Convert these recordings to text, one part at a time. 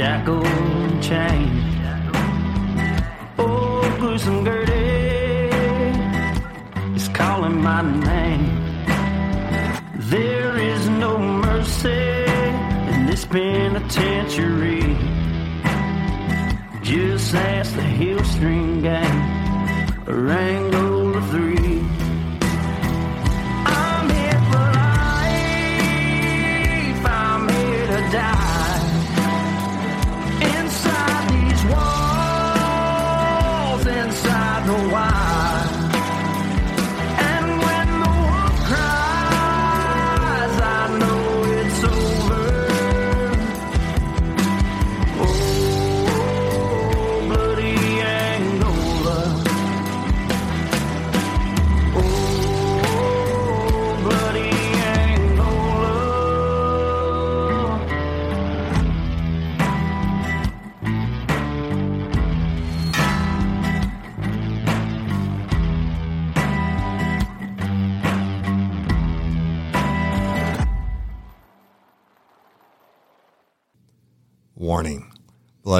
Shackled and chained. Oh, gruesome Gertie is calling my name. There is no mercy in this penitentiary. Just ask the Hill String Gang, or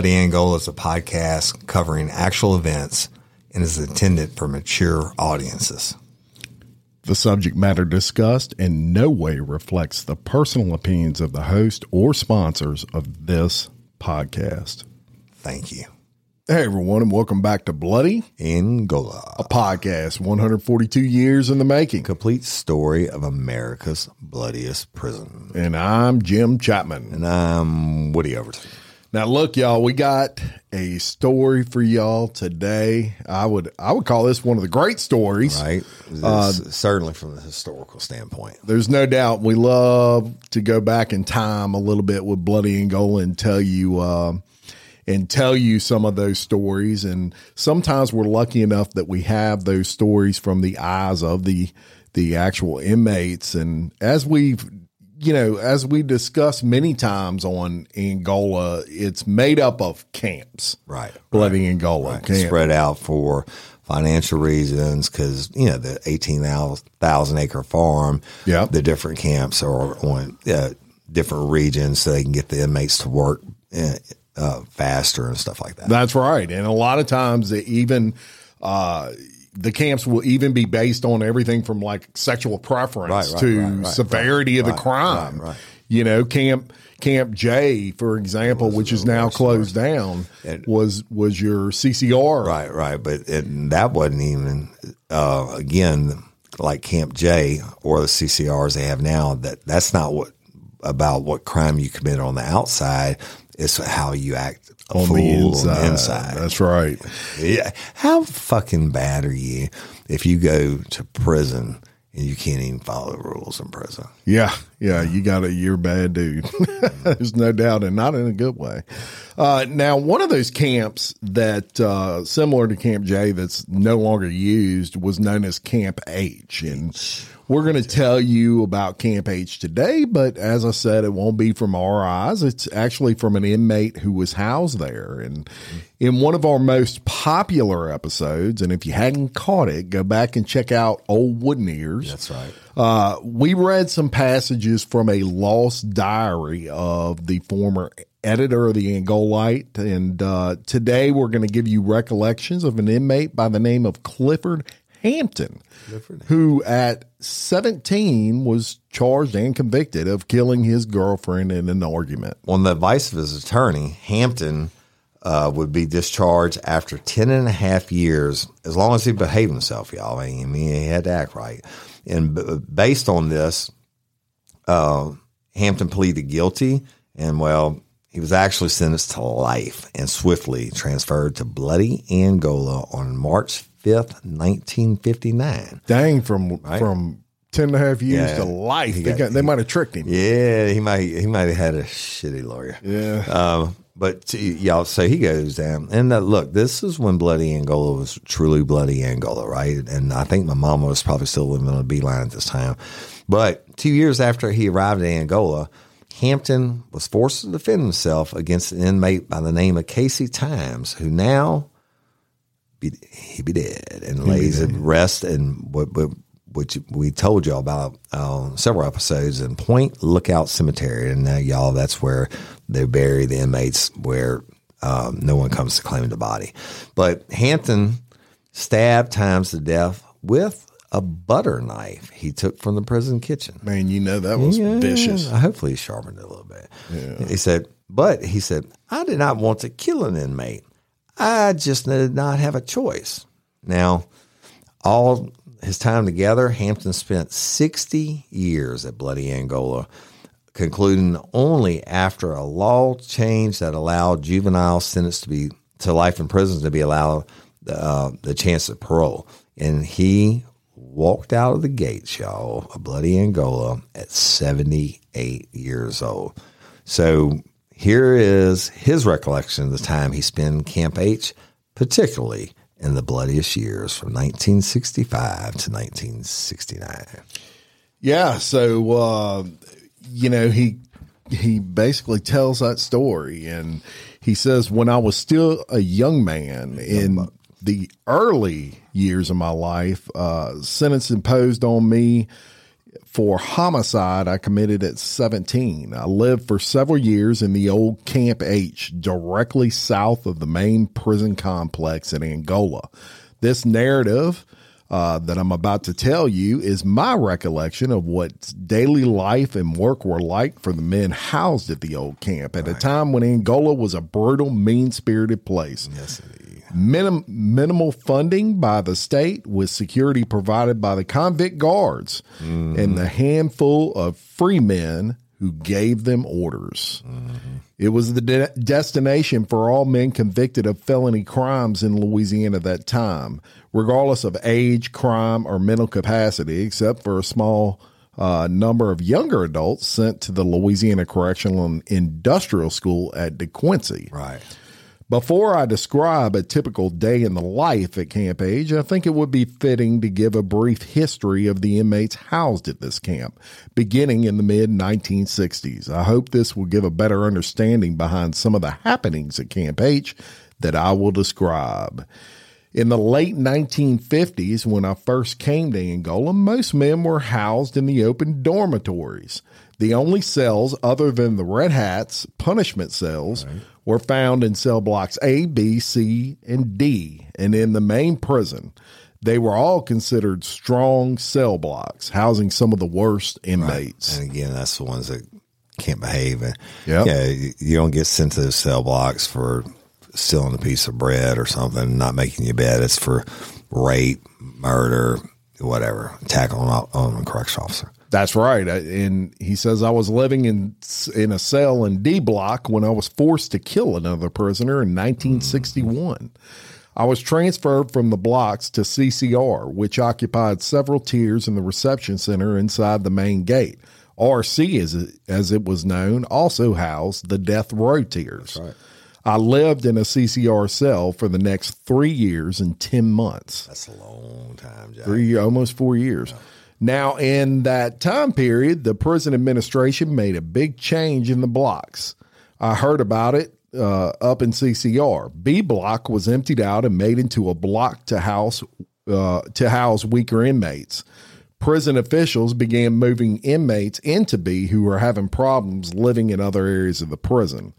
Bloody Angola is a podcast covering actual events and is intended for mature audiences. The subject matter discussed in no way reflects the personal opinions of the host or sponsors of this podcast. Thank you. Hey, everyone, and welcome back to Bloody, Angola, a podcast 142 years in the making. complete story of America's bloodiest prison. And I'm Jim Chapman. And I'm Woody Overton. Now, look, y'all, we got a story for y'all today. I would I would call this one of the great stories. Right? Uh, certainly from the historical standpoint. There's no doubt we love to go back in time a little bit with Bloody Angola and tell you uh, and tell you some of those stories. And sometimes we're lucky enough that we have those stories from the eyes of the the actual inmates. And as we've you know, as we discussed many times on Angola, it's made up of camps. Right. Bloody Angola Right. Spread out for financial reasons because, you know, the 18,000 acre farm, Yep. the different camps are on uh, different regions so they can get the inmates to work uh, uh, faster and stuff like that. That's right. And a lot of times, they even uh, the camps will even be based on everything from like sexual preference Right, right, to right, severity of the crime. You know, camp Camp J, for example, which is now closed down, And- was was your CCR. Right, right. But it, that wasn't even, uh, again, like Camp J or the CCRs they have now, that that's not what about what crime you commit on the outside. It's how you act a On fool the inside. on the inside. That's right. Yeah. How fucking bad are you if you go to prison and you can't even follow the rules in prison? Yeah, yeah, you got it. You're a bad dude. There's no doubt, and not in a good way. Uh, now, one of those camps that, uh, similar to Camp J, that's no longer used, was known as Camp H, and we're going to tell you about Camp H today. But as I said, it won't be from our eyes. It's actually from an inmate who was housed there, and in one of our most popular episodes. And if you hadn't caught it, go back and check out Old Wooden Ears. That's right. Uh, we read some passages from a lost diary of the former editor of the Angolite. And uh, today we're going to give you recollections of an inmate by the name of Clifford Hampton, who at 17 was charged and convicted of killing his girlfriend in an argument. On the advice of his attorney, Hampton uh, would be discharged after 10 and a half years, as long as he behaved himself, y'all. I mean, he had to act right. And b- based on this, uh, Hampton pleaded guilty, and well, he was actually sentenced to life and swiftly transferred to Bloody Angola on March 5th, 1959. Dang, from from ten and a half years Yeah. to life. He They, got- they might have tricked him. Yeah, he might he might have had a shitty lawyer. Yeah. Um, but y'all, so he goes down, and uh, look, this is when Bloody Angola was truly Bloody Angola, right? And I think my mama was probably still living on a beeline at this time. But two years after he arrived in Angola, Hampton was forced to defend himself against an inmate by the name of Casey Times, who now be, he be dead and lays at rest And what, what which we told y'all about uh, several episodes in Point Lookout Cemetery, and now y'all that's where they bury the inmates where um, no one comes to claim the body. But Hampton stabbed Times to death with a butter knife he took from the prison kitchen. Man, you know that was Yeah, vicious. Hopefully, he sharpened it a little bit. He said, but he said, I did not want to kill an inmate. I just did not have a choice. Now, all his time together, Hampton spent 60 years at Bloody Angola, concluding only after a law change that allowed juvenile sentenced to be to life in prison to be allowed uh, the chance of parole. And he walked out of the gates, y'all, of Bloody Angola at 78 years old. So here is his recollection of the time he spent in Camp H, particularly in the bloodiest years from 1965 to 1969. Yeah, so uh, you know he he basically tells that story, and he says, "When I was still a young man in the early years of my life, uh, sentence imposed on me." For homicide, I committed at 17. I lived for several years in the old Camp H, directly south of the main prison complex in Angola. This narrative uh, that I'm about to tell you is my recollection of what daily life and work were like for the men housed at the old camp at a time when Angola was a brutal, mean spirited place. Yes, Minim- minimal funding by the state with security provided by the convict guards and the handful of free men who gave them orders. It was the de- destination for all men convicted of felony crimes in Louisiana at that time, regardless of age, crime, or mental capacity, except for a small uh, number of younger adults sent to the Louisiana Correctional and Industrial School at DeQuincy. right. Before I describe a typical day in the life at Camp H, I think it would be fitting to give a brief history of the inmates housed at this camp, beginning in the mid 1960s. I hope this will give a better understanding behind some of the happenings at Camp H that I will describe. In the late 1950s, when I first came to Angola, most men were housed in the open dormitories. The only cells other than the Red Hats, punishment cells, were found in cell blocks A, B, C, and D, and in the main prison. They were all considered strong cell blocks, housing some of the worst inmates. And again, that's the ones that can't behave. And Yep. yeah, you, you don't get sent to those cell blocks for stealing a piece of bread or something, not making your bed. It's for rape, murder, whatever, attack on, on a correction officer. That's right. And he says I was living in in a cell in D block when I was forced to kill another prisoner in 1961. I was transferred from the blocks to CCR, which occupied several tiers in the reception center inside the main gate. RC, as it, as it was known, also housed the death row tiers. I lived in a CCR cell for the next three years and 10 months That's a long time, Jack. three almost four years. Now, in that time period, the prison administration made a big change in the blocks. I heard about it uh, up in CCR. B block was emptied out and made into a block to house uh, to house weaker inmates. Prison officials began moving inmates into B who were having problems living in other areas of the prison.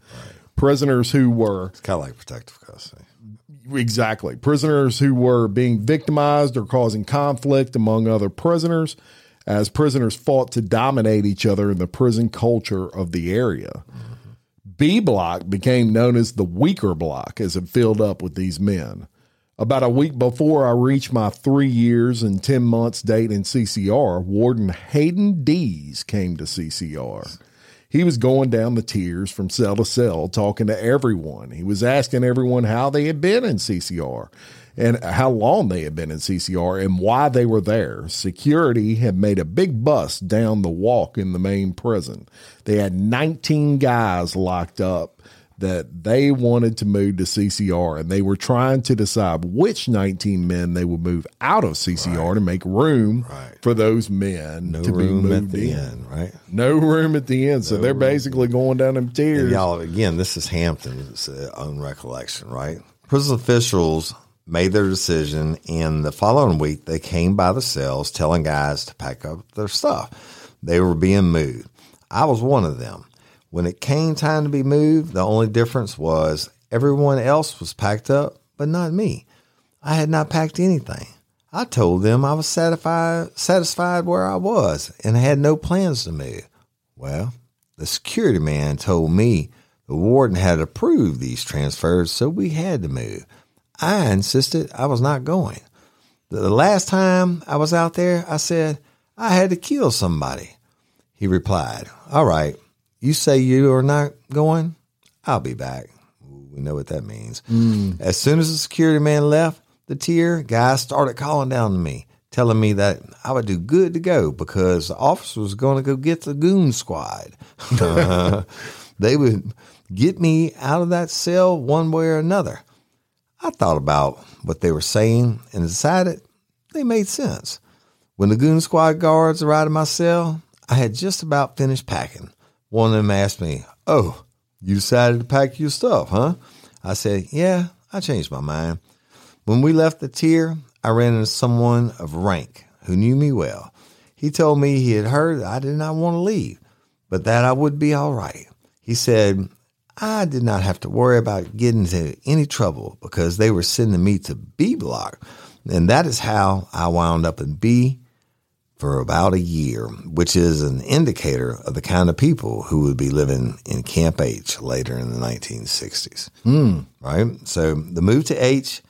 Prisoners who were It's kind of like protective custody. Exactly. Prisoners who were being victimized or causing conflict among other prisoners as prisoners fought to dominate each other in the prison culture of the area. B block became known as the weaker block as it filled up with these men. About a week before I reached my three years and 10 months date in CCR, Warden Hayden Dees came to CCR. He was going down the tiers from cell to cell, talking to everyone. He was asking everyone how they had been in CCR and how long they had been in CCR and why they were there. Security had made a big bust down the walk in the main prison. They had 19 guys locked up that they wanted to move to CCR and they were trying to decide which 19 men they would move out of CCR right. to make room right. for those men no to be moved at the in. end, right? No room at the end. So no they're basically going down in tiers. And y'all, again, this is Hampton's uh, own recollection, right? Prison officials made their decision, and the following week they came by the cells telling guys to pack up their stuff. They were being moved. I was one of them. When it came time to be moved, the only difference was everyone else was packed up, but not me. I had not packed anything. I told them I was satisfied, satisfied where I was and had no plans to move. Well, the security man told me the warden had approved these transfers, so we had to move. I insisted I was not going. The last time I was out there, I said I had to kill somebody. He replied, All right, you say you are not going, I'll be back. We know what that means. Mm. As soon as the security man left the tier, guys started calling down to me, telling me that I would do good to go because the officer was going to go get the goon squad. they would get me out of that cell one way or another. I thought about what they were saying and decided they made sense. When the goon squad guards arrived at my cell, I had just about finished packing. One of them asked me, Oh, you decided to pack your stuff, huh? I said, Yeah, I changed my mind. When we left the tier, I ran into someone of rank who knew me well. He told me he had heard I did not want to leave, but that I would be all right. He said, I did not have to worry about getting into any trouble because they were sending me to B block. And that is how I wound up in B for about a year, which is an indicator of the kind of people who would be living in Camp H later in the 1960s. Mm. Right? So the move to H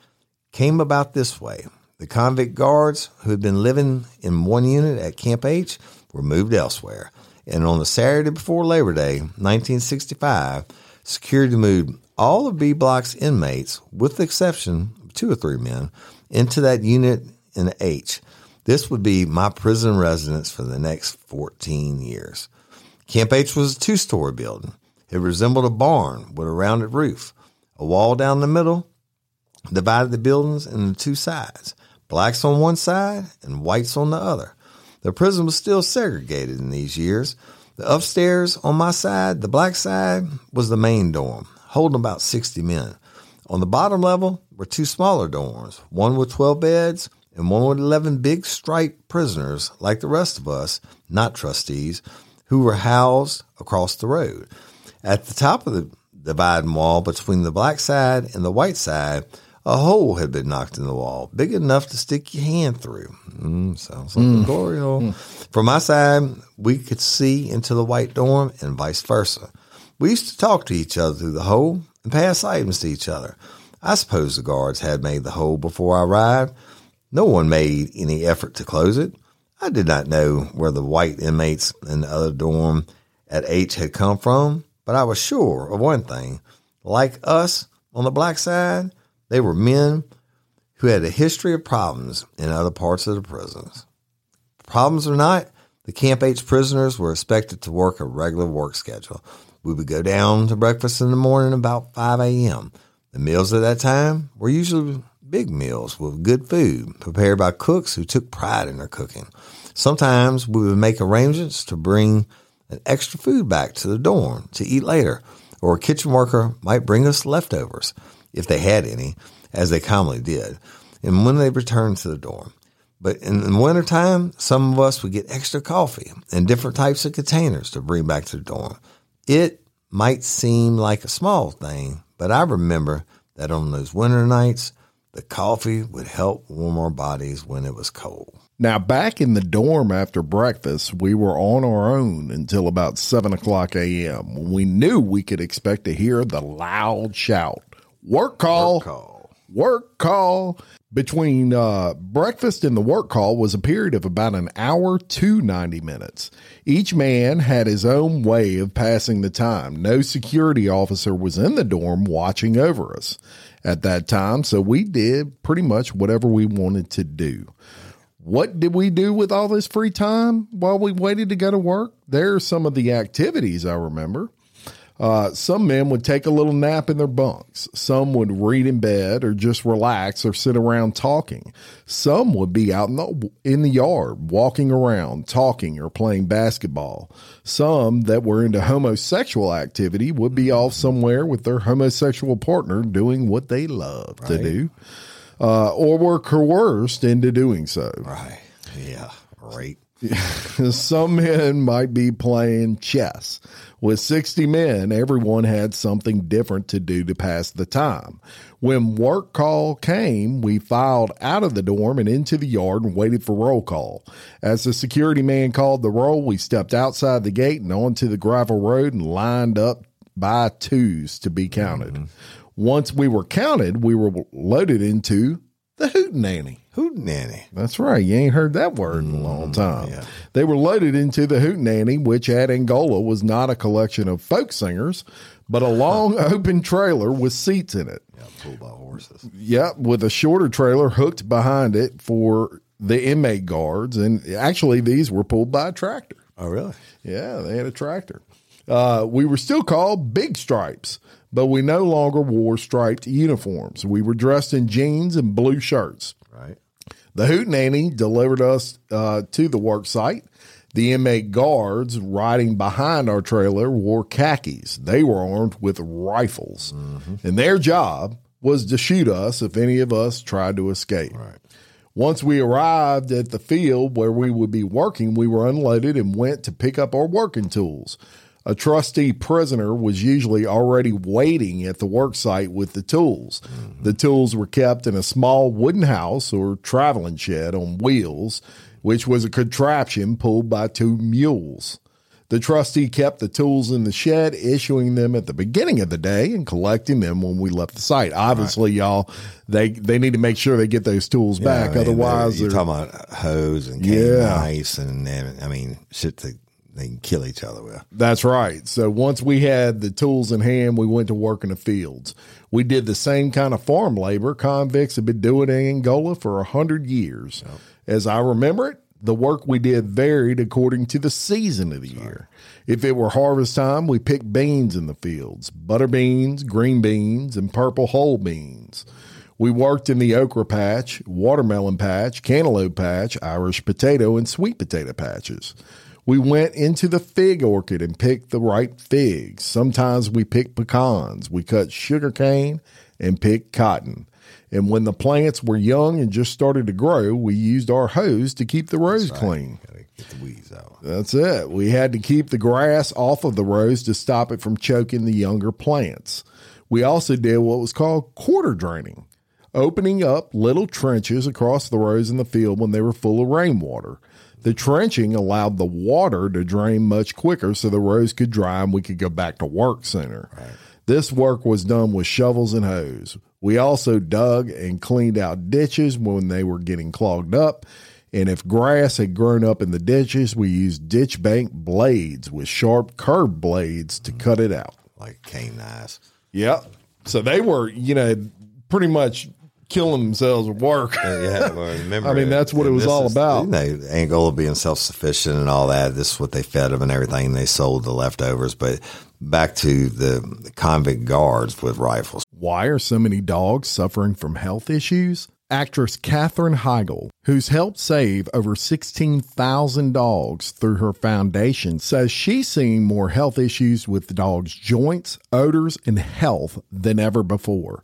came about this way. The convict guards who had been living in one unit at Camp H were moved elsewhere. And on the Saturday before Labor Day, 1965, security moved all of B Block's inmates, with the exception of two or three men, into that unit in H. This would be my prison residence for the next 14 years. Camp H was a two story building. It resembled a barn with a rounded roof. A wall down the middle divided the buildings into two sides blacks on one side and whites on the other. The prison was still segregated in these years. The upstairs on my side, the black side, was the main dorm, holding about 60 men. On the bottom level were two smaller dorms, one with 12 beds and one with 11 big striped prisoners like the rest of us, not trustees, who were housed across the road. At the top of the dividing wall between the black side and the white side, a hole had been knocked in the wall, big enough to stick your hand through. Mm, sounds like mm. a glory hole. Mm. From my side, we could see into the white dorm and vice versa. We used to talk to each other through the hole and pass items to each other. I suppose the guards had made the hole before I arrived, no one made any effort to close it. I did not know where the white inmates in the other dorm at H had come from, but I was sure of one thing. Like us on the black side, they were men who had a history of problems in other parts of the prisons. Problems or not, the Camp H prisoners were expected to work a regular work schedule. We would go down to breakfast in the morning about 5 a.m. The meals at that time were usually big meals with good food prepared by cooks who took pride in their cooking. Sometimes we would make arrangements to bring an extra food back to the dorm to eat later, or a kitchen worker might bring us leftovers, if they had any, as they commonly did, and when they returned to the dorm. But in the wintertime, some of us would get extra coffee and different types of containers to bring back to the dorm. It might seem like a small thing, but I remember that on those winter nights, the coffee would help warm our bodies when it was cold. Now, back in the dorm after breakfast, we were on our own until about 7 o'clock a.m. when we knew we could expect to hear the loud shout Work call! Work call. Work call! Between uh, breakfast and the work call was a period of about an hour to 90 minutes. Each man had his own way of passing the time. No security officer was in the dorm watching over us at that time, so we did pretty much whatever we wanted to do. What did we do with all this free time while we waited to go to work? There are some of the activities I remember. Uh, some men would take a little nap in their bunks. Some would read in bed or just relax or sit around talking. Some would be out in the, in the yard, walking around, talking or playing basketball. Some that were into homosexual activity would be off somewhere with their homosexual partner doing what they love to do, uh, or were coerced into doing so. Right. Yeah. Right. Some men might be playing chess. With 60 men, everyone had something different to do to pass the time. When work call came, we filed out of the dorm and into the yard and waited for roll call. As the security man called the roll, we stepped outside the gate and onto the gravel road and lined up by twos to be counted. Mm-hmm. Once we were counted, we were loaded into the hootenanny. Hootenanny. That's right. You ain't heard that word in a long mm, time. They were loaded into the Hootenanny, which at Angola was not a collection of folk singers, but a long open trailer with seats in it. Yeah, pulled by horses. Yep, with a shorter trailer hooked behind it for the inmate guards. And actually, these were pulled by a tractor. Oh, really? Yeah, they had a tractor. Uh, we were still called Big Stripes, but we no longer wore striped uniforms. We were dressed in jeans and blue shirts. Right. The Hootenanny delivered us uh, to the work site. The inmate guards riding behind our trailer wore khakis. They were armed with rifles, and their job was to shoot us if any of us tried to escape. Right. Once we arrived at the field where we would be working, we were unloaded and went to pick up our working tools. A trustee prisoner was usually already waiting at the work site with the tools. The mm-hmm. tools were kept in a small wooden house or traveling shed on wheels, which was a contraption pulled by two mules. The trustee kept the tools in the shed, issuing them at the beginning of the day and collecting them when we left the site. Obviously, y'all, they they need to make sure they get those tools back. I mean, uh, Otherwise, you're they're, talking about hoes and cane Yeah. ice and, and I mean shit that they can kill each other with. That's right. So once we had the tools in hand, we went to work in the fields. We did the same kind of farm labor convicts have been doing in Angola for a hundred years. As I remember it, the work we did varied according to the season of the year. If it were harvest time, we picked beans in the fields, butter beans, green beans, and purple hull beans. We worked in the okra patch, watermelon patch, cantaloupe patch, Irish potato, and sweet potato patches. We went into the fig orchard and picked the right figs. Sometimes we picked pecans. We cut sugar cane and picked cotton. And when the plants were young and just started to grow, we used our hoes to keep the rows clean. Gotta get the weeds out. That's it. We had to keep the grass off of the rows to stop it from choking the younger plants. We also did what was called quarter draining, opening up little trenches across the rows in the field when they were full of rainwater. The trenching allowed the water to drain much quicker so the rows could dry and we could go back to work sooner. This work was done with shovels and hoes. We also dug and cleaned out ditches when they were getting clogged up. And if grass had grown up in the ditches, we used ditch bank blades with sharp curved blades to cut it out. Like cane knives. Yep. So they were, you know, pretty much killing themselves at work. Yeah, well, remember. I mean, that's what it was all is- about. You know, Angola being self sufficient and all that. This is what they fed them and everything. They sold the leftovers. But back to the convict guards with rifles. Why are so many dogs suffering from health issues? Actress Katherine Heigl, who's helped save over 16,000 dogs through her foundation, says she's seeing more health issues with dogs' joints, odors, and health than ever before.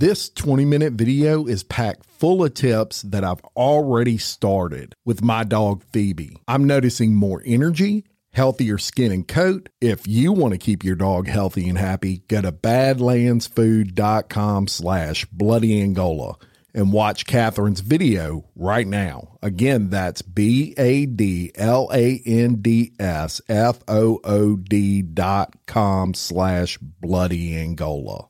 This 20 minute video is packed full of tips that I've already started with my dog Phoebe. I'm noticing more energy, healthier skin and coat. If you want to keep your dog healthy and happy, go to badlandsfood.com slash bloody Angola and watch Katherine's video right now. Again, that's B A D L A N D S F O O D dot com slash bloody Angola.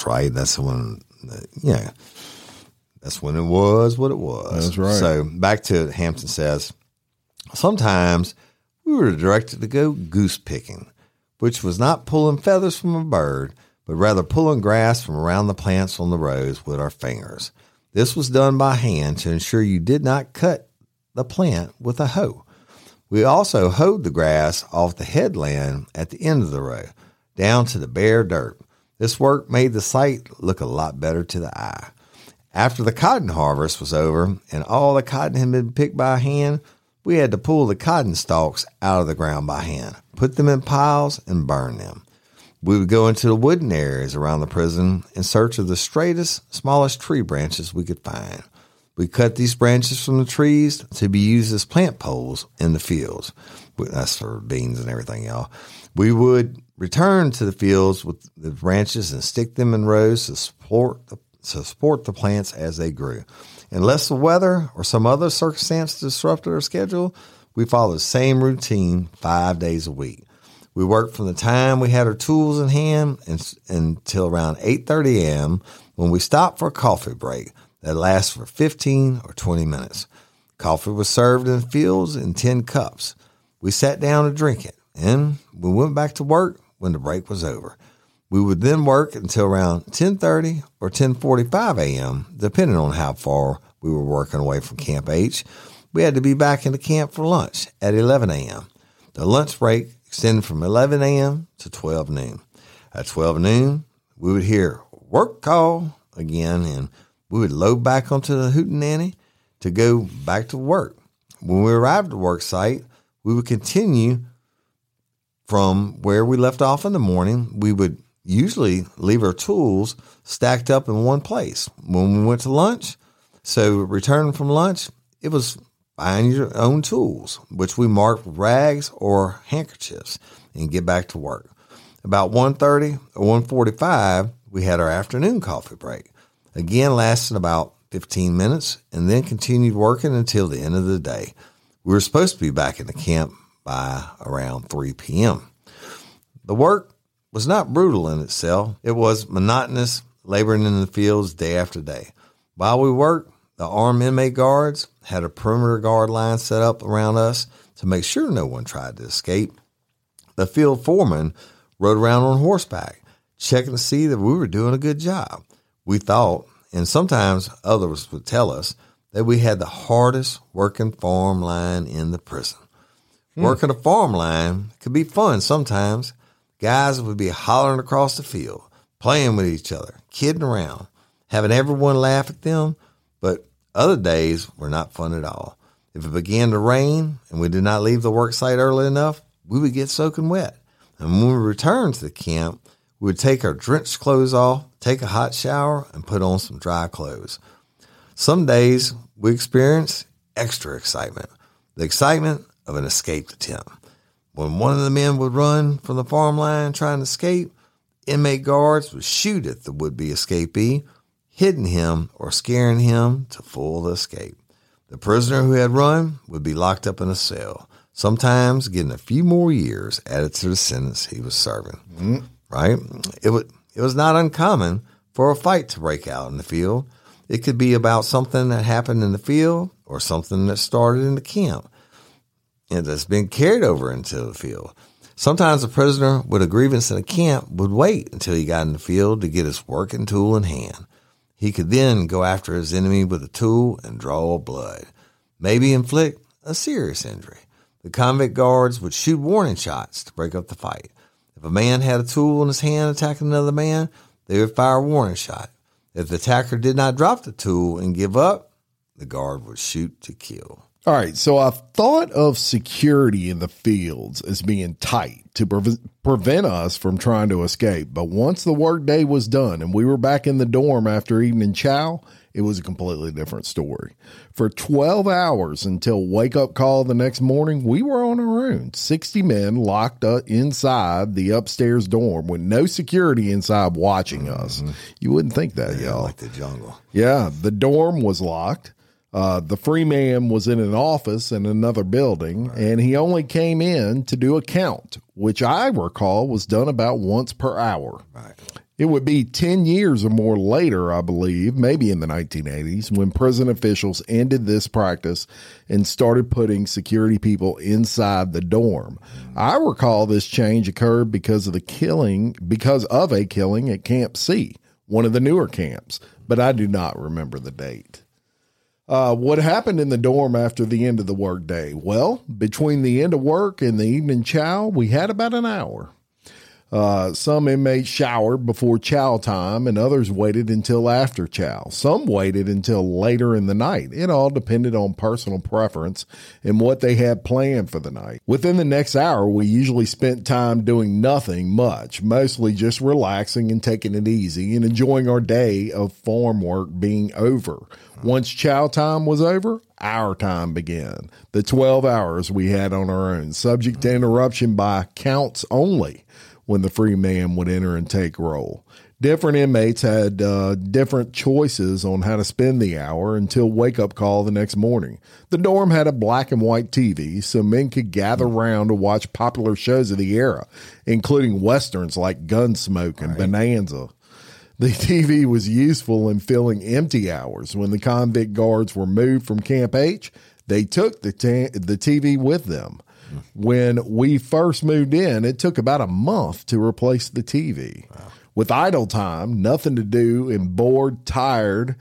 That's right. That's when, yeah, that's when it was what it was. That's right. So back to Hampton says, sometimes we were directed to go goose picking, which was not pulling feathers from a bird, but rather pulling grass from around the plants on the rows with our fingers. This was done by hand to ensure you did not cut the plant with a hoe. We also hoed the grass off the headland at the end of the row, down to the bare dirt. This work made the site look a lot better to the eye. After the cotton harvest was over and all the cotton had been picked by hand, we had to pull the cotton stalks out of the ground by hand, put them in piles, and burn them. We would go into the wooden areas around the prison in search of the straightest, smallest tree branches we could find. We cut these branches from the trees to be used as plant poles in the fields. That's for beans and everything, y'all. We would return to the fields with the branches and stick them in rows to support the, to support the plants as they grew. Unless the weather or some other circumstance disrupted our schedule, we followed the same routine five days a week. We worked from the time we had our tools in hand and, until around 8.30 a.m. when we stopped for a coffee break that lasts for 15 or 20 minutes. Coffee was served in fields in tin cups. We sat down to drink it, and we went back to work when the break was over. We would then work until around 10:30 or 10:45 a.m., depending on how far we were working away from Camp H. We had to be back in the camp for lunch at 11 a.m. The lunch break extended from 11 a.m. to 12 noon. At 12 noon, we would hear work call again, and we would load back onto the hootenanny to go back to work. When we arrived at the work site, we would continue from where we left off in the morning. We would usually leave our tools stacked up in one place. When we went to lunch, so returning from lunch, it was find your own tools, which we marked rags or handkerchiefs, and get back to work. About 1.30 or 1.45, we had our afternoon coffee break. Again, lasted about 15 minutes and then continued working until the end of the day. We were supposed to be back in the camp by around 3 p.m. The work was not brutal in itself. It was monotonous, laboring in the fields day after day. While we worked, the armed inmate guards had a perimeter guard line set up around us to make sure no one tried to escape. The field foreman rode around on horseback, checking to see that we were doing a good job. We thought, and sometimes others would tell us, that we had the hardest working farm line in the prison. Mm. Working a farm line could be fun sometimes. Guys would be hollering across the field, playing with each other, kidding around, having everyone laugh at them. But other days were not fun at all. If it began to rain and we did not leave the work site early enough, we would get soaking wet. And when we returned to the camp, we would take our drenched clothes off, take a hot shower, and put on some dry clothes. Some days we experienced extra excitement the excitement of an escape attempt. When one of the men would run from the farm line trying to escape, inmate guards would shoot at the would be escapee, hitting him or scaring him to full escape. The prisoner who had run would be locked up in a cell, sometimes getting a few more years added to the sentence he was serving. Mm-hmm. Right? It was it was not uncommon for a fight to break out in the field. It could be about something that happened in the field or something that started in the camp and that's been carried over into the field. Sometimes a prisoner with a grievance in a camp would wait until he got in the field to get his working tool in hand. He could then go after his enemy with a tool and draw blood, maybe inflict a serious injury. The convict guards would shoot warning shots to break up the fight. If a man had a tool in his hand attacking another man, they would fire a warning shot. If the attacker did not drop the tool and give up, the guard would shoot to kill. All right, so I've thought of security in the fields as being tight to pre- prevent us from trying to escape. But once the workday was done and we were back in the dorm after evening chow, it was a completely different story. For 12 hours until wake up call the next morning, we were on our own. 60 men locked up inside the upstairs dorm with no security inside watching us. Mm-hmm. You wouldn't think that, y'all. Like the jungle. Yeah, the dorm was locked. Uh, the free man was in an office in another building, and he only came in to do a count, which I recall was done about once per hour. Right. It would be 10 years or more later, I believe, maybe in the 1980s, when prison officials ended this practice and started putting security people inside the dorm. I recall this change occurred because of the killing, because of a killing at Camp C, one of the newer camps, but I do not remember the date. Uh, what happened in the dorm after the end of the workday? Well, between the end of work and the evening chow, we had about an hour. Uh, some inmates showered before chow time, and others waited until after chow. Some waited until later in the night. It all depended on personal preference and what they had planned for the night. Within the next hour, we usually spent time doing nothing much, mostly just relaxing and taking it easy and enjoying our day of farm work being over. Once chow time was over, our time began. The 12 hours we had on our own, subject to interruption by counts only when the free man would enter and take roll. Different inmates had uh, different choices on how to spend the hour until wake up call the next morning. The dorm had a black and white TV, so men could gather around to watch popular shows of the era, including westerns like Gunsmoke and Bonanza. The TV was useful in filling empty hours. When the convict guards were moved from Camp H, they took the, ta- the TV with them. When we first moved in, it took about a month to replace the TV. With idle time, nothing to do, and bored, tired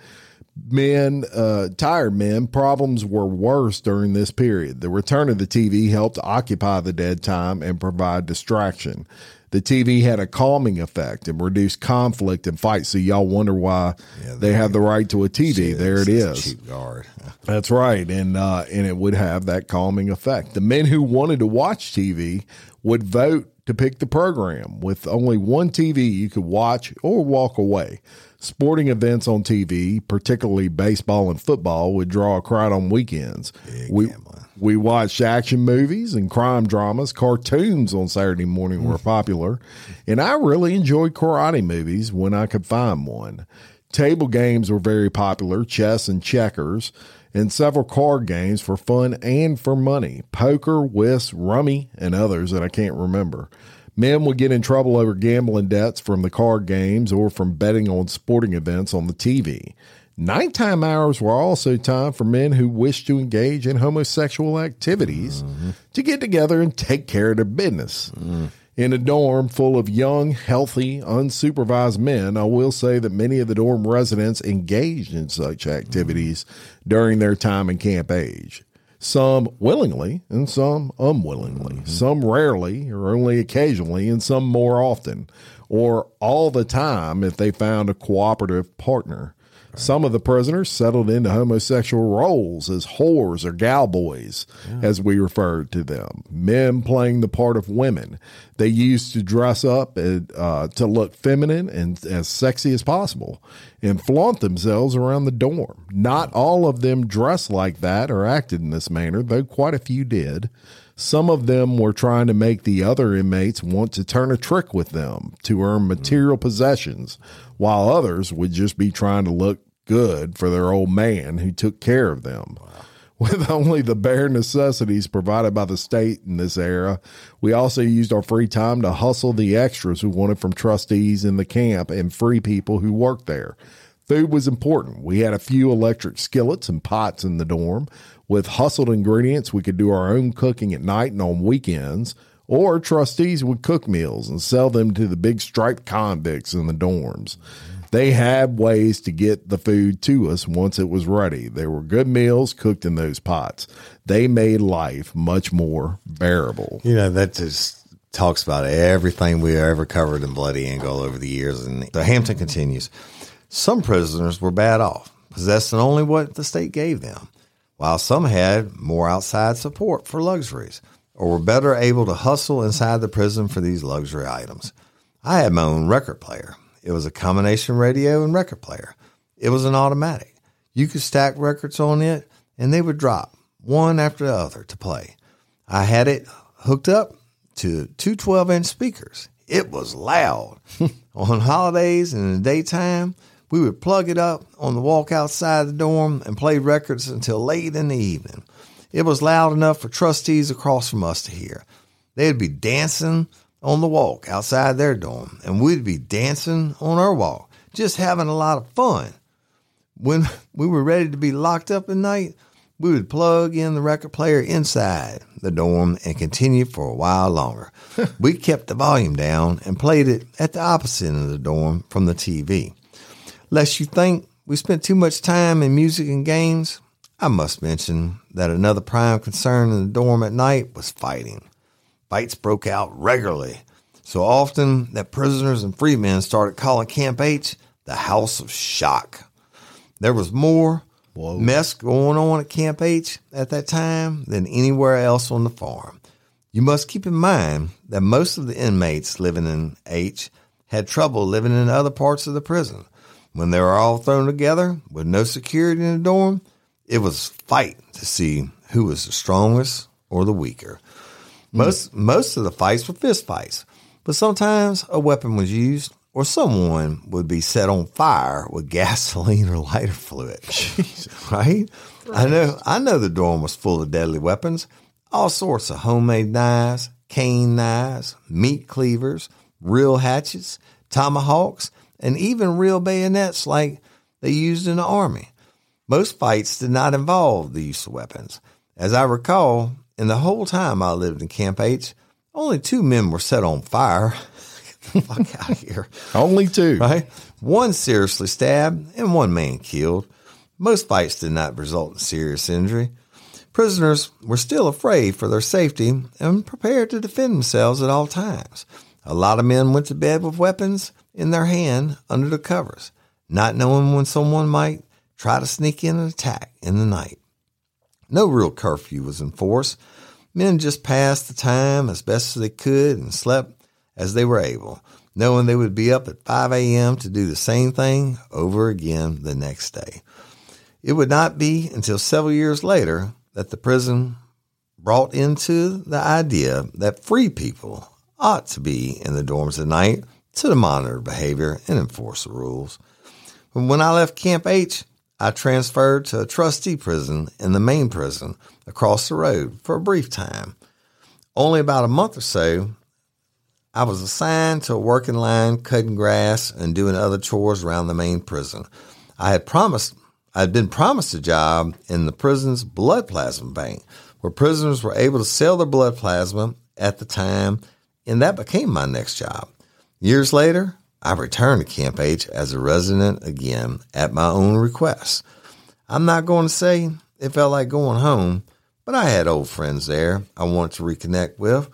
men, uh, tired men, problems were worse during this period. The return of the TV helped occupy the dead time and provide distraction. The TV had a calming effect and reduced conflict and fights. So y'all wonder why they have the right to a TV. there It's. Cheap guard. That's right, and uh, and it would have that calming effect. The men who wanted to watch TV would vote to pick the program. With only one TV, you could watch or walk away. Sporting events on TV, particularly baseball and football, would draw a crowd on weekends. we gambling. We watched action movies and crime dramas. Cartoons on Saturday morning were mm. popular, and I really enjoyed karate movies when I could find one. Table games were very popular, chess and checkers, and several card games for fun and for money. Poker, whist, rummy, and others that I can't remember. Men would get in trouble over gambling debts from the card games or from betting on sporting events on the TV. Nighttime hours were also time for men who wished to engage in homosexual activities mm-hmm. to get together and take care of their business. Mm-hmm. In a dorm full of young, healthy, unsupervised men, I will say that many of the dorm residents engaged in such activities mm-hmm. during their time in camp H. Some willingly and some unwillingly, some rarely or only occasionally, and some more often, or all the time if they found a cooperative partner. Some of the prisoners settled into homosexual roles as whores or galboys, as we referred to them, men playing the part of women. They used to dress up and, uh, to look feminine and as sexy as possible and flaunt themselves around the dorm. Not all of them dressed like that or acted in this manner, though quite a few did. Some of them were trying to make the other inmates want to turn a trick with them to earn material possessions, while others would just be trying to look good for their old man who took care of them. With only the bare necessities provided by the state in this era, we also used our free time to hustle the extras we wanted from trustees in the camp and free people who worked there. Food was important. We had a few electric skillets and pots in the dorm. With hustled ingredients, we could do our own cooking at night and on weekends, or trustees would cook meals and sell them to the big striped convicts in the dorms. They had ways to get the food to us once it was ready. There were good meals cooked in those pots. They made life much more bearable. You know, that just talks about everything we ever covered in Bloody Angola over the years. And the Hampton continues. Some prisoners were bad off, possessing only what the state gave them, while some had more outside support for luxuries, or were better able to hustle inside the prison for these luxury items. I had my own record player. It was a combination radio and record player. It was an automatic. You could stack records on it and they would drop one after the other to play. I had it hooked up to two 12 inch speakers. It was loud. on holidays and in the daytime, we would plug it up on the walk outside the dorm and play records until late in the evening. It was loud enough for trustees across from us to hear. They'd be dancing on the walk outside their dorm, and we'd be dancing on our walk, just having a lot of fun. When we were ready to be locked up at night, we would plug in the record player inside the dorm and continue for a while longer. we kept the volume down and played it at the opposite end of the dorm from the TV. Lest you think we spent too much time in music and games, I must mention that another prime concern in the dorm at night was fighting. Fights broke out regularly, so often that prisoners and free men started calling Camp H the House of Shock. There was more mess going on at Camp H at that time than anywhere else on the farm. You must keep in mind that most of the inmates living in H had trouble living in other parts of the prison. When they were all thrown together with no security in the dorm, it was fight to see who was the strongest or the weaker. Mm-hmm. Most most of the fights were fist fights, but sometimes a weapon was used or someone would be set on fire with gasoline or lighter fluid. right? I know I know the dorm was full of deadly weapons, all sorts of homemade knives, cane knives, meat cleavers, real hatchets, tomahawks, and even real bayonets like they used in the army. Most fights did not involve the use of weapons. As I recall, in the whole time I lived in Camp H, only two men were set on fire. Get the fuck out of here. Only two. Right? One seriously stabbed and one man killed. Most fights did not result in serious injury. Prisoners were still afraid for their safety and prepared to defend themselves at all times. A lot of men went to bed with weapons in their hand under the covers, not knowing when someone might try to sneak in and attack in the night. No real curfew was in force. Men just passed the time as best as they could and slept as they were able, knowing they would be up at 5 a.m. to do the same thing over again the next day. It would not be until several years later that the prison brought into the idea that free people ought to be in the dorms at night to monitor behavior and enforce the rules. When I left Camp H, I transferred to a trustee prison in the main prison across the road for a brief time. Only about a month or so, I was assigned to a working line cutting grass and doing other chores around the main prison. I had promised I had been promised a job in the prison's blood plasma bank, where prisoners were able to sell their blood plasma at the time, and that became my next job. Years later, I returned to Camp H as a resident again at my own request. I'm not going to say it felt like going home, but I had old friends there I wanted to reconnect with.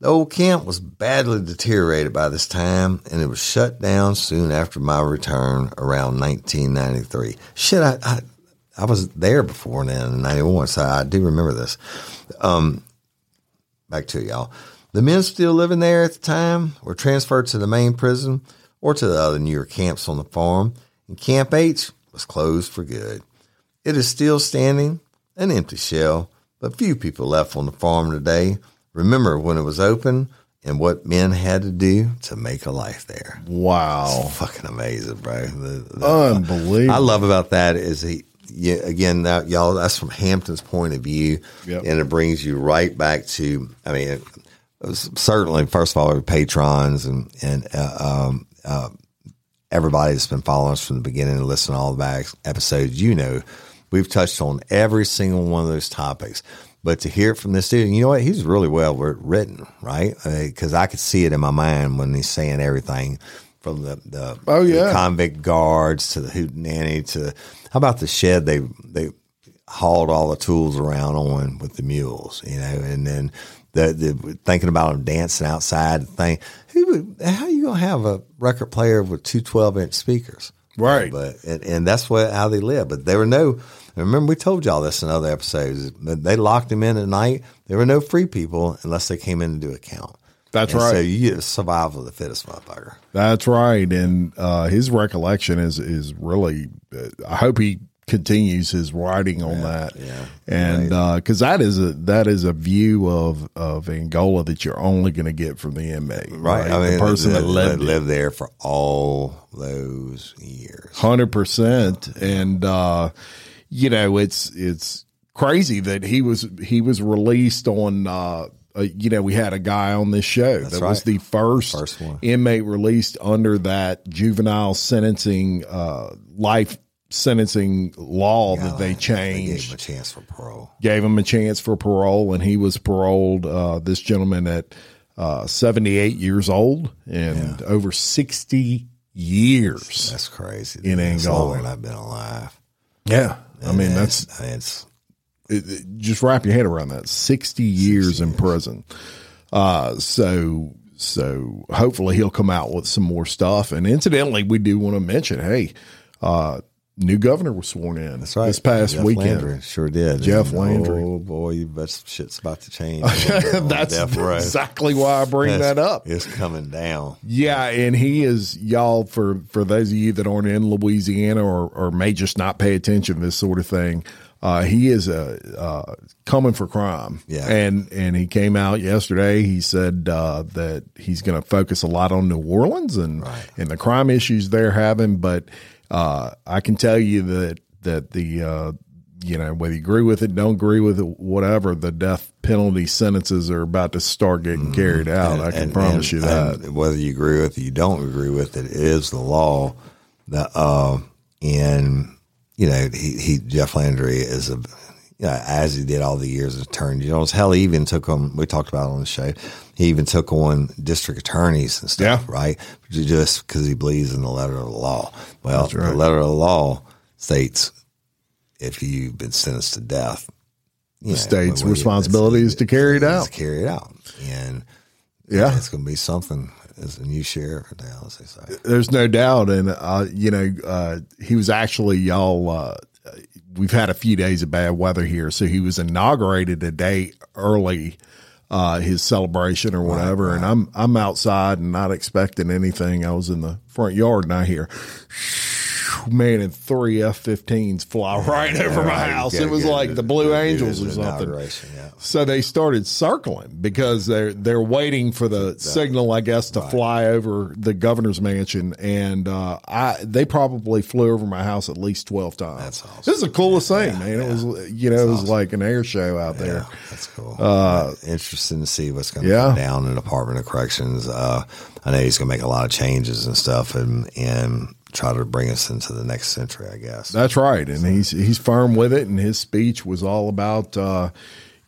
The old camp was badly deteriorated by this time, and it was shut down soon after my return around 1993. Shit, I, I, I was there before then in 91, so I do remember this. Um, back to y'all. The men still living there at the time were transferred to the main prison or to the other newer camps on the farm, and Camp H was closed for good. It is still standing, an empty shell, but few people left on the farm today. Remember when it was open and what men had to do to make a life there. Wow. It's fucking amazing, bro. The, the, Unbelievable. I love about that is he yeah, again, that y'all, that's from Hampton's point of view, Yep. and it brings you right back to. I mean, it was certainly first of all, patrons and and uh, um, uh, everybody that's been following us from the beginning and listening to all the back episodes. You know, we've touched on every single one of those topics. But to hear it from this dude, you know what? He's really well written, right? Because I could see it in my mind when he's saying everything from the, the Oh, yeah. the convict guards to the hootenanny to how about the shed they they hauled all the tools around on with the mules, you know, and then the, the thinking about them dancing outside the thing. Who would, how you gonna have a record player with two 12 inch speakers? Right. But and, and that's what how they live. But there were no remember we told y'all this in other episodes. They locked them in at night. There were no free people unless they came in to do a count. That's And right. So you get survival of the fittest motherfucker. That's right, and uh, his recollection is is really. Uh, I hope he continues his writing on that. yeah. and uh because that is a that is a view of of Angola that you're only going to get from the inmate, Right. I mean, the person that, that lived lived there for all those years. hundred percent, and uh, you know it's it's crazy that he was he was released on. Uh, uh, you know, we had a guy on this show that was the first, First one. inmate released under that juvenile sentencing, uh, life sentencing law that they They gave changed him a chance for parole. gave him a chance for parole, and he was paroled. Uh, this gentleman at uh, 78 years old and over 60 years. That's crazy. In It's Angola. than I've been alive. Yeah, I mean And that's it's, it's it, it- just wrap your head around that. 60 years in prison. Uh, so so hopefully he'll come out with some more stuff. And incidentally, we do want to mention, hey, uh, new governor was sworn in that's right. this past Jeff weekend. Landry sure did. Jeff And, Landry. Oh boy, bet shit's about to change. That's exactly why I bring that up. It's coming down. Yeah, and he is y'all for for those of you that aren't in Louisiana or or may just not pay attention to this sort of thing. Uh, he is uh, uh, coming for crime. Yeah. and and he came out yesterday. He said uh, that he's going to focus a lot on New Orleans and and the crime issues they're having. But uh, I can tell you that that the uh, you know whether you agree with it, don't agree with it, whatever, the death penalty sentences are about to start getting carried out. I can promise you that. whether you agree with it, you don't agree with it, it is the law. That uh, and you know he, he Jeff Landry is a you know, as he did all the years as attorney. You know, hell, he even took on. We talked about it on the show. He even took on district attorneys and stuff, Yeah. right? Just because he believes in the letter of the law. Well, right. the letter of the law states if you've been sentenced to death, the know, state's responsibility is to carry it out. to carry it out, and Yeah. it's going to be something as a new sheriff in Dallas. They say. There's no doubt, and uh, you know, uh, he was actually y'all. Uh, we've had a few days of bad weather here, so he was inaugurated a day early. Uh, his celebration or whatever, and I'm I'm outside and not expecting anything. I was in the front yard and I hear, man, and three F-15s fly right over my house. It was like it- the Blue Angels or something. yeah. So they started circling because they're they're waiting for the signal, I guess, to fly over the governor's mansion, and uh, I they probably flew over my house at least twelve times. That's awesome. This is the coolest thing, man. It was you know it was like an air show out there. That's cool. Uh, Interesting to see what's going to yeah. come down in the Department of Corrections. Uh, I know he's going to make a lot of changes and stuff, and and try to bring us into the next century. I guess. That's right, and he's he's firm with it. And his speech was all about, uh,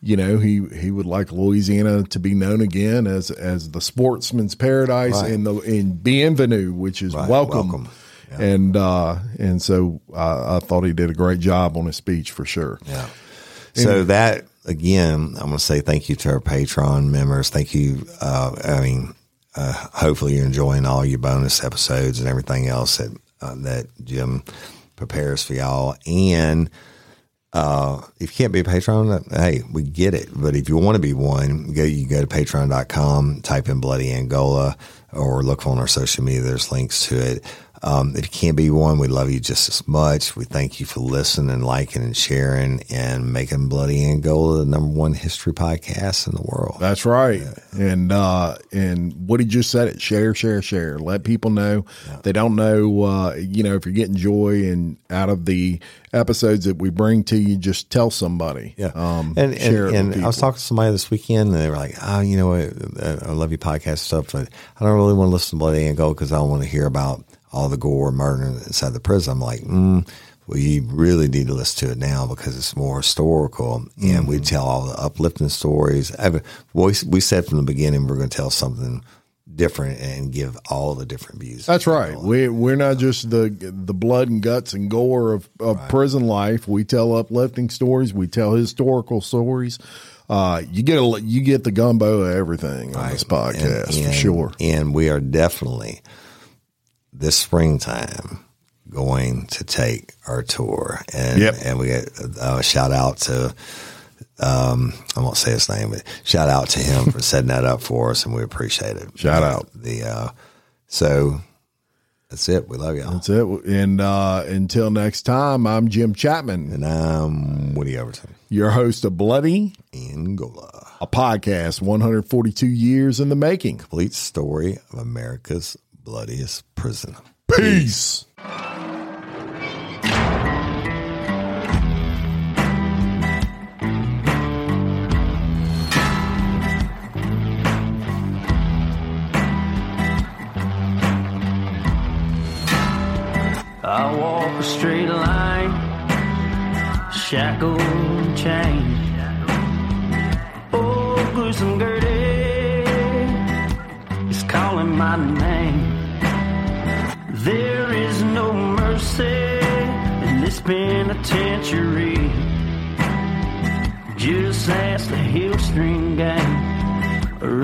you know, he he would like Louisiana to be known again as as the sportsman's paradise Right. and the in bienvenue, which is Right, welcome. welcome. Yeah. And uh, and so I, I thought he did a great job on his speech for sure. Yeah. So that again, I'm going to say thank you to our Patreon members. Thank you. Uh, I mean, uh, hopefully you're enjoying all your bonus episodes and everything else that uh, that Jim prepares for y'all. And uh, if you can't be a patron, uh, hey, we get it. But if you want to be one, go you go to patreon.com, type in Bloody Angola, or look on our social media. There's links to it. Um, if you can't be one, we love you just as much. We thank you for listening, liking, and sharing, and making Bloody Angola the number one history podcast in the world. That's right. And uh, and what he just said it share, share, share. Let people know. They don't know uh, you know, if you're getting joy and out of the episodes that we bring to you, just tell somebody. Yeah. Um and share and, and I was talking to somebody this weekend, and they were like, "Oh, you know what? I I love your podcast stuff, but I don't really want to listen to Bloody Angola because I don't want to hear about all the gore and murder inside the prison." I'm like, mm, "Well, you really need to listen to it now because it's more historical, and we tell all the uplifting stories." I we we said from the beginning we're going to tell something different and give all the different views. That's right. We we're not just the the blood and guts and gore of, of prison life. We tell uplifting stories. We tell historical stories. Uh, you get a, you get the gumbo of everything on this podcast And- for sure. And we are definitely this springtime going to take our tour. And Yep. and we get uh, shout out to um, I won't say his name, but shout out to him for setting that up for us, and we appreciate it. Shout out. the uh, so that's it. We love y'all. That's it. And uh, until next time, I'm Jim Chapman, And I'm Woody Overton, your host of Bloody, Angola. a podcast 142 years in the making. Complete story of America's bloodiest prison. Peace. I walk a straight line, shackled and chained. Oh, gruesome Gertie is calling my name. Penitentiary. Just ask the Hill String Gang or